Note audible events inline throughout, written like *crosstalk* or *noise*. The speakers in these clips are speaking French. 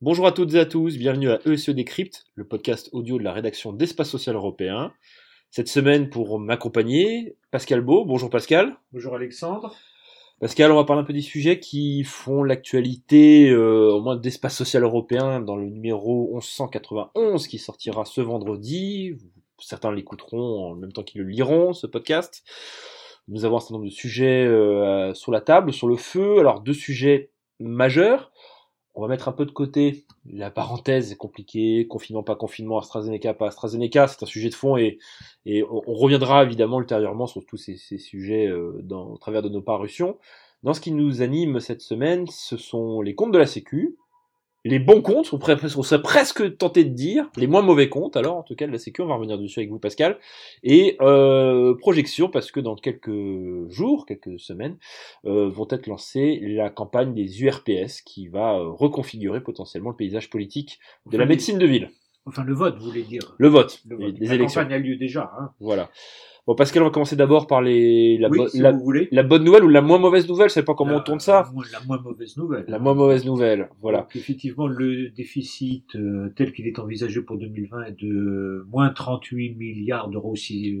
Bonjour à toutes et à tous, bienvenue à ESE e Décrypte, le podcast audio de la rédaction d'Espace Social Européen. Cette semaine, pour m'accompagner, Pascal Beau. Bonjour Pascal. Bonjour Alexandre. Pascal, on va parler un peu des sujets qui font l'actualité, euh, au moins d'Espace Social Européen, dans le numéro 1191 qui sortira ce vendredi. Certains l'écouteront en même temps qu'ils le liront, ce podcast. Nous avons un certain nombre de sujets euh, sur la table, sur le feu. Alors, deux sujets majeurs on va mettre un peu de côté la parenthèse compliquée, confinement, pas confinement, AstraZeneca, pas AstraZeneca, c'est un sujet de fond et, on, reviendra évidemment ultérieurement sur tous ces, sujets euh, au travers de nos parutions. Dans ce qui nous anime cette semaine, ce sont les comptes de la Sécu, les bons comptes, on, serait presque tenté de dire, les moins mauvais comptes, alors en tout cas de la Sécu, on va revenir dessus avec vous Pascal, et euh, projection, parce que dans quelques jours, quelques semaines, euh, vont être lancées la campagne des URPS, qui va euh, reconfigurer potentiellement le paysage politique de la médecine de ville. Enfin le vote, vous voulez dire Le vote, les, la élections. La campagne a lieu déjà. Hein. Voilà. Bon, Pascal, on va commencer d'abord par les, la, la, la, bonne nouvelle ou la moins mauvaise nouvelle, je sais pas comment on tourne ça. La moins mauvaise nouvelle. La moins mauvaise nouvelle, voilà. Donc, effectivement, le déficit euh, tel qu'il est envisagé pour 2020 est de moins 38 milliards d'euros, si,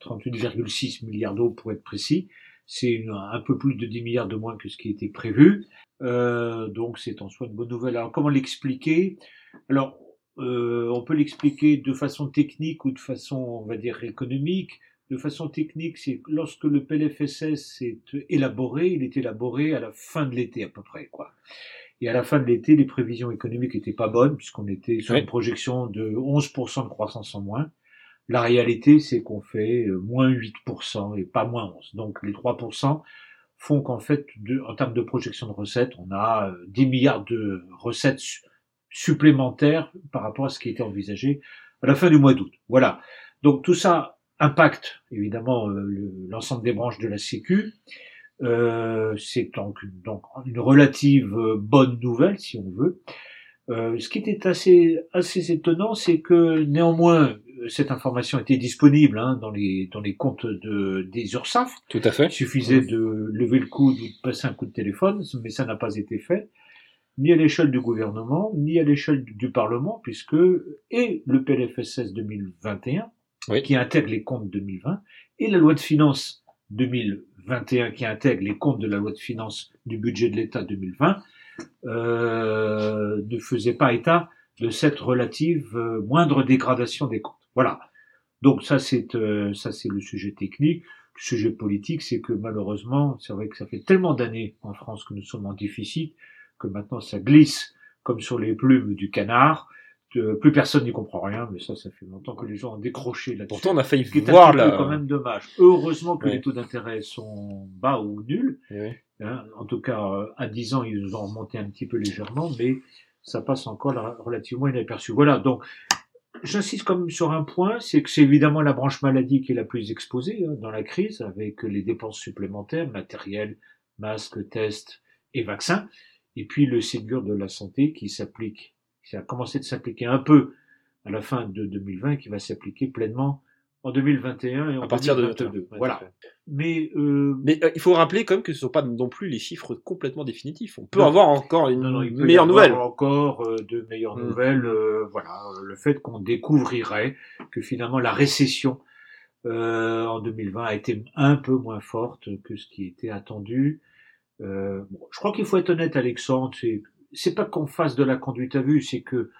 38,6 euh, milliards d'euros pour être précis. C'est un peu plus de 10 milliards de moins que ce qui était prévu. Euh, donc c'est en soi une bonne nouvelle. Alors comment l'expliquer? Alors euh, on peut l'expliquer de façon technique ou de façon, on va dire, économique de façon technique, c'est lorsque le PLFSS est élaboré, il est élaboré à la fin de l'été à peu près, quoi. Et à la fin de l'été, les prévisions économiques étaient pas bonnes puisqu'on était sur une projection de 11% de croissance en moins. La réalité, c'est qu'on fait euh, moins 8% et pas moins 11. Donc les 3% font qu'en fait, en termes de projection de recettes, on a 10 euh, milliards de recettes supplémentaires par rapport à ce qui était envisagé à la fin du mois d'août. Voilà. Donc tout ça impacte évidemment euh, l'ensemble des branches de la Sécu. Euh, c'est donc, donc, une relative euh, bonne nouvelle, si on veut. Euh, ce qui était assez, assez étonnant, c'est que néanmoins, cette information était disponible hein, dans, les, dans les comptes de, des URSAF. Tout à fait. Il suffisait de lever le coude ou de passer un coup de téléphone, mais ça n'a pas été fait, ni à l'échelle du gouvernement, ni à l'échelle du Parlement, puisque et le PLFSS 2021 qui intègre les comptes 2020 et la loi de finances 2021 qui intègre les comptes de la loi de finances du budget de l'État 2020 euh, ne faisait pas état de cette relative euh, moindre dégradation des comptes. Voilà. Donc ça c'est euh, ça c'est le sujet technique. Le sujet politique, c'est que malheureusement, c'est vrai que ça fait tellement d'années en France que nous sommes en déficit que maintenant ça glisse comme sur les plumes du canard plus personne n'y comprend rien, mais ça, ça fait longtemps que les gens ont décroché là-dessus. Pourtant, on a failli voir là. quand même dommage. Heureusement que les taux d'intérêt sont bas ou nuls. Eh hein, en tout cas, euh, à 10 ans, ils ont remonté un petit peu légèrement, mais ça passe encore relativement inaperçu. Voilà. Donc, j'insiste quand même sur un point, c'est que c'est évidemment la branche maladie qui est la plus exposée hein, dans la crise, avec les dépenses supplémentaires, matériel, masques, tests et vaccins, et puis le Ségur de la santé qui s'applique qui a commencé de s'appliquer un peu à la fin de 2020 et qui va s'appliquer pleinement en 2021 et en à partir 2022. voilà. Mais, euh... mais euh, il faut rappeler quand même que ce ne sont pas non plus les chiffres complètement définitifs. On peut avoir encore une non, meilleure nouvelle. Encore euh, de meilleures mm. nouvelles. Euh, voilà, le fait qu'on découvrirait que finalement la récession en 2020 a été un peu moins forte que ce qui était attendu. Bon, je crois qu'il faut être honnête, Alexandre. C'est c'est pas qu'on fasse de la conduite à vue, c'est que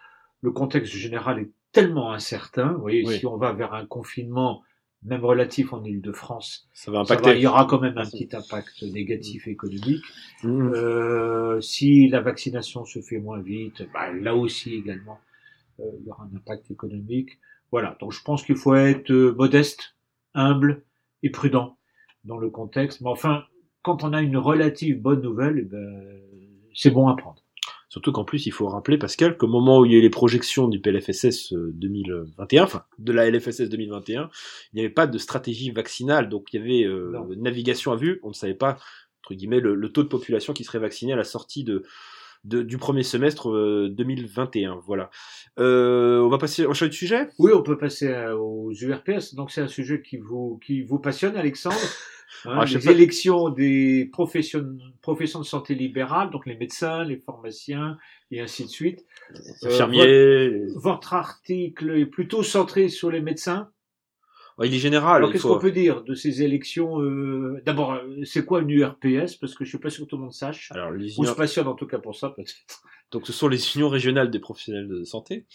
le contexte général est tellement incertain. Vous voyez, si on va vers un confinement, même relatif en Ile-de-France, ça va impacter. il y aura quand même un petit impact négatif économique. Mmh. Euh, si la vaccination se fait moins vite, bah, là aussi également, euh, il y aura un impact économique. Voilà. Donc je pense qu'il faut être euh, modeste, humble et prudent dans le contexte. Mais enfin, quand on a une relative bonne nouvelle, eh ben, c'est bon à prendre. Surtout qu'en plus, il faut rappeler, Pascal, qu'au moment où il y a eu les projections du PLFSS 2021, euh, enfin, de la LFSS 2021, il n'y avait pas de stratégie vaccinale, donc il y avait euh, navigation à vue, on ne savait pas, entre guillemets, le, taux de population qui serait vacciné à la sortie de, de, du premier semestre 2021. Voilà. on va passer au de sujet? Oui, on peut passer aux URPS. Donc c'est un sujet qui vous qui vous passionne, Alexandre. *laughs* Hein, ah, les élections des professions, professions de santé libérales, donc les médecins, les pharmaciens et ainsi de suite. Infirmiers. votre, article est plutôt centré sur les médecins? Il est général. Alors qu'est-ce qu'on peut dire de ces élections euh... D'abord, euh, c'est quoi une URPS Parce que je suis pas sûr que tout le monde sache. Alors, les Ou se passionne en tout cas pour ça peut-être. Donc ce sont les unions régionales des professionnels de santé.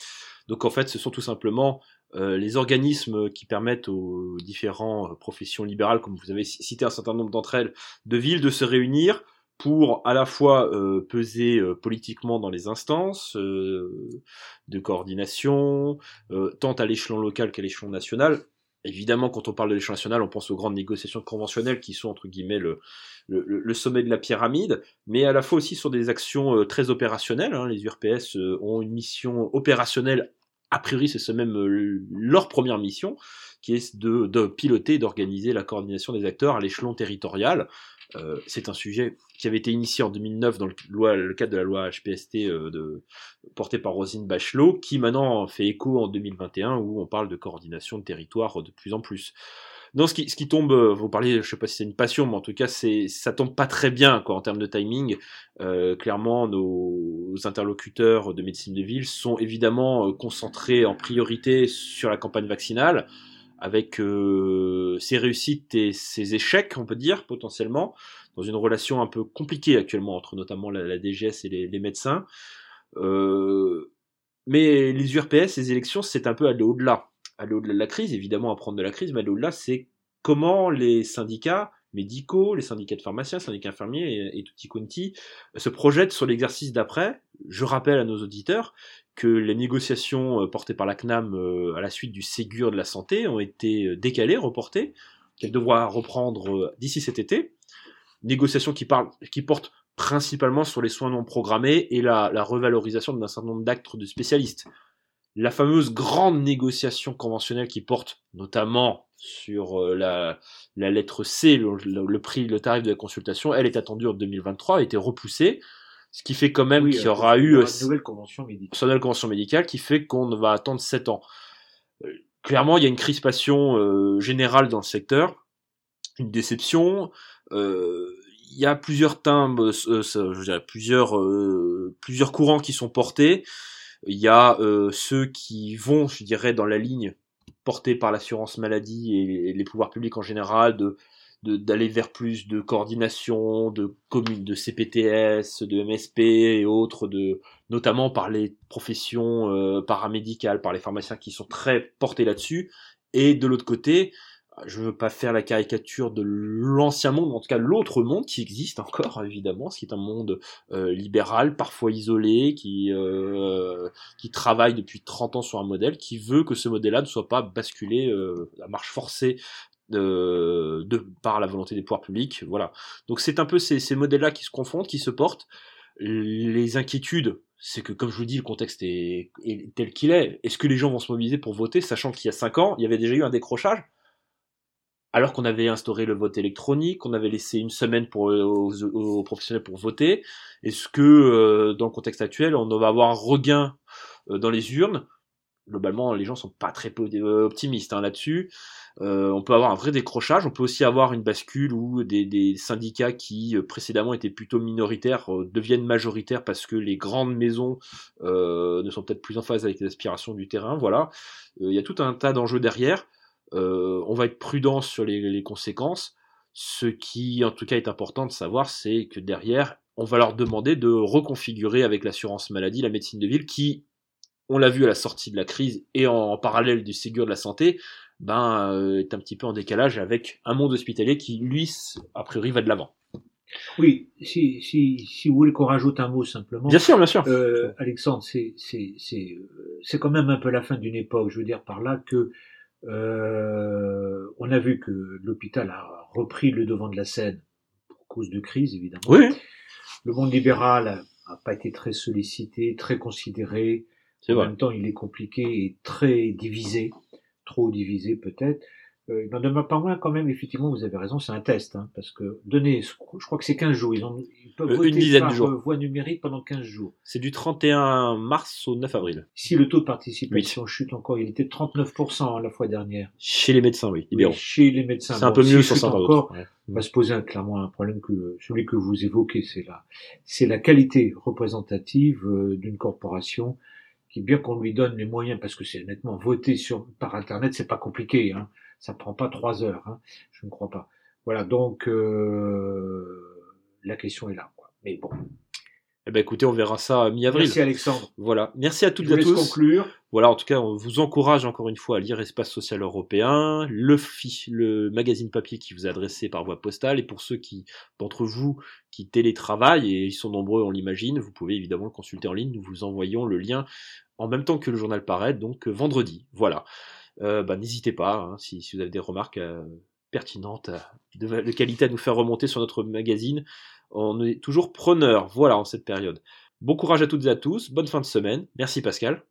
Donc en fait, ce sont tout simplement euh, les organismes qui permettent aux différentes euh, professions libérales, comme vous avez cité un certain nombre d'entre elles, de villes de se réunir pour à la fois euh, peser politiquement dans les instances de coordination, tant à l'échelon local qu'à l'échelon national. Évidemment, quand on parle de l'échelon national, on pense aux grandes négociations conventionnelles qui sont entre guillemets le, sommet de la pyramide, mais à la fois aussi sur des actions très opérationnelles. Hein. Les URPS ont une mission opérationnelle a priori, c'est même euh, leur première mission, qui est de, de piloter, d'organiser la coordination des acteurs à l'échelon territorial. Euh, c'est un sujet qui avait été initié en 2009 dans le, cadre de la loi HPST euh, de, portée par Rosine Bachelot, qui maintenant fait écho en 2021 où on parle de coordination de territoire de plus en plus. Non, ce qui, ce qui tombe, euh, vous parliez, je sais pas si c'est une passion, mais en tout cas, c'est, ça tombe pas très bien, quoi, en termes de timing. Euh, clairement, nos interlocuteurs de médecine de ville sont évidemment euh, concentrés en priorité sur la campagne vaccinale, avec euh, ses réussites et ses échecs, on peut dire, potentiellement, dans une relation un peu compliquée actuellement entre notamment la, DGS et les, les médecins. Euh, mais les URPS, les élections, c'est un peu aller au-delà aller au-delà de la crise, évidemment apprendre de la crise, mais aller au-delà, c'est comment les syndicats médicaux, les syndicats de pharmaciens, syndicats infirmiers et, et tutti quanti se projettent sur l'exercice d'après. Je rappelle à nos auditeurs que les négociations euh, portées par la CNAM euh, à la suite du Ségur de la santé ont été euh, décalées, reportées, qu'elles devront reprendre d'ici cet été. Négociations qui, portent principalement sur les soins non programmés et la revalorisation d'un certain nombre d'actes de spécialistes la fameuse grande négociation conventionnelle qui porte notamment sur euh, la, la, lettre C, le, prix, le tarif de la consultation, elle est attendue en 2023, a été repoussée, ce qui fait quand même qu'il y aura eu une nouvelle convention médicale. Une nouvelle convention médicale qui fait qu'on va attendre 7 ans. Euh, clairement, il y a une crispation euh, générale dans le secteur, une déception. il y a plusieurs timbres, je dirais plusieurs, plusieurs courants qui sont portés. Il y a euh, ceux qui vont, je dirais, dans la ligne portée par l'assurance maladie et les pouvoirs publics en général de d'aller vers plus de coordination, de communes, de CPTS, de MSP et autres, de notamment par les professions euh, paramédicales, par les pharmaciens qui sont très portés là-dessus. Et de l'autre côté, je veux pas faire la caricature de l'ancien monde, en tout cas l'autre monde qui existe encore évidemment, ce qui est un monde euh, libéral, parfois isolé, qui euh, qui travaille depuis 30 ans sur un modèle, qui veut que ce modèle-là ne soit pas basculé euh, à marche forcée de, de par la volonté des pouvoirs publics, voilà. Donc c'est un peu ces, ces modèles-là qui se confondent, qui se portent. Les inquiétudes, c'est que comme je vous dis, le contexte est, est tel qu'il est. Est-ce que les gens vont se mobiliser pour voter, sachant qu'il y a 5 ans, il y avait déjà eu un décrochage? Alors qu'on avait instauré le vote électronique, qu'on avait laissé une semaine pour, euh, aux, professionnels pour voter. Est-ce que euh, dans le contexte actuel, on va avoir un regain euh, dans les urnes? Globalement, les gens sont pas très optimistes hein, là-dessus. on peut avoir un vrai décrochage. On peut aussi avoir une bascule où des, syndicats qui précédemment étaient plutôt minoritaires deviennent majoritaires parce que les grandes maisons ne sont peut-être plus en phase avec les aspirations du terrain. Voilà. Il y a tout un tas d'enjeux derrière. Euh, on va être prudent sur les, conséquences. Ce qui, en tout cas, est important de savoir, c'est que derrière, on va leur demander de reconfigurer avec l'assurance maladie la médecine de ville qui, on l'a vu à la sortie de la crise et en, parallèle du Ségur de la santé, ben, euh, est un petit peu en décalage avec un monde hospitalier qui, lui, a priori, va de l'avant. Oui, si, si, si vous voulez qu'on rajoute un mot simplement. Bien sûr, bien sûr. Euh, Alexandre, c'est, quand même un peu la fin d'une époque. Je veux dire par là que euh, on a vu que l'hôpital a repris le devant de la scène pour cause de crise, évidemment. Oui. Le monde libéral a pas été très sollicité, très considéré. En même temps, il est compliqué et très divisé, trop divisé peut-être. Euh, il n'en demeure pas moins quand même, effectivement, vous avez raison, c'est un test, hein, parce que donner, je crois que c'est 15 jours, ils, ont, ils peuvent Euh, voter une dizaine par de jours. euh, voie numérique pendant 15 jours. C'est du 31 mars au 9 avril. Si le taux de participation chute encore, il était de 39% la fois dernière. Chez les médecins, oui, libéraux. Oui, chez les médecins. C'est un peu mieux sur certains encore. Ouais. on va se poser un- clairement un problème que celui que vous évoquez, c'est la, c'est la qualité représentative euh, d'une corporation qui, bien qu'on lui donne les moyens, parce que c'est honnêtement voter sur par internet, c'est pas compliqué, hein, ça prend pas trois heures, hein, je ne crois pas. Voilà, donc euh, la question est là. Quoi. Mais bon, Eh ben, écoutez, on verra ça à mi-avril. merci Alexandre. Voilà. Merci à Je toutes vous et à tous. conclure. Voilà, en tout cas, on vous encourage encore une fois à lire Espace Social Européen, le, fi- le magazine papier qui vous est adressé par voie postale, et pour ceux qui d'entre vous qui télétravaillent, et ils sont nombreux, on l'imagine, vous pouvez évidemment le consulter en ligne, nous vous envoyons le lien en même temps que le journal paraît, donc euh, vendredi. Voilà. Euh, bah, N'hésitez pas, hein, si, vous avez des remarques euh, pertinentes, euh, de, de qualité à nous faire remonter sur notre magazine, on est toujours preneur, voilà, en cette période. Bon courage à toutes et à tous, bonne fin de semaine, merci Pascal.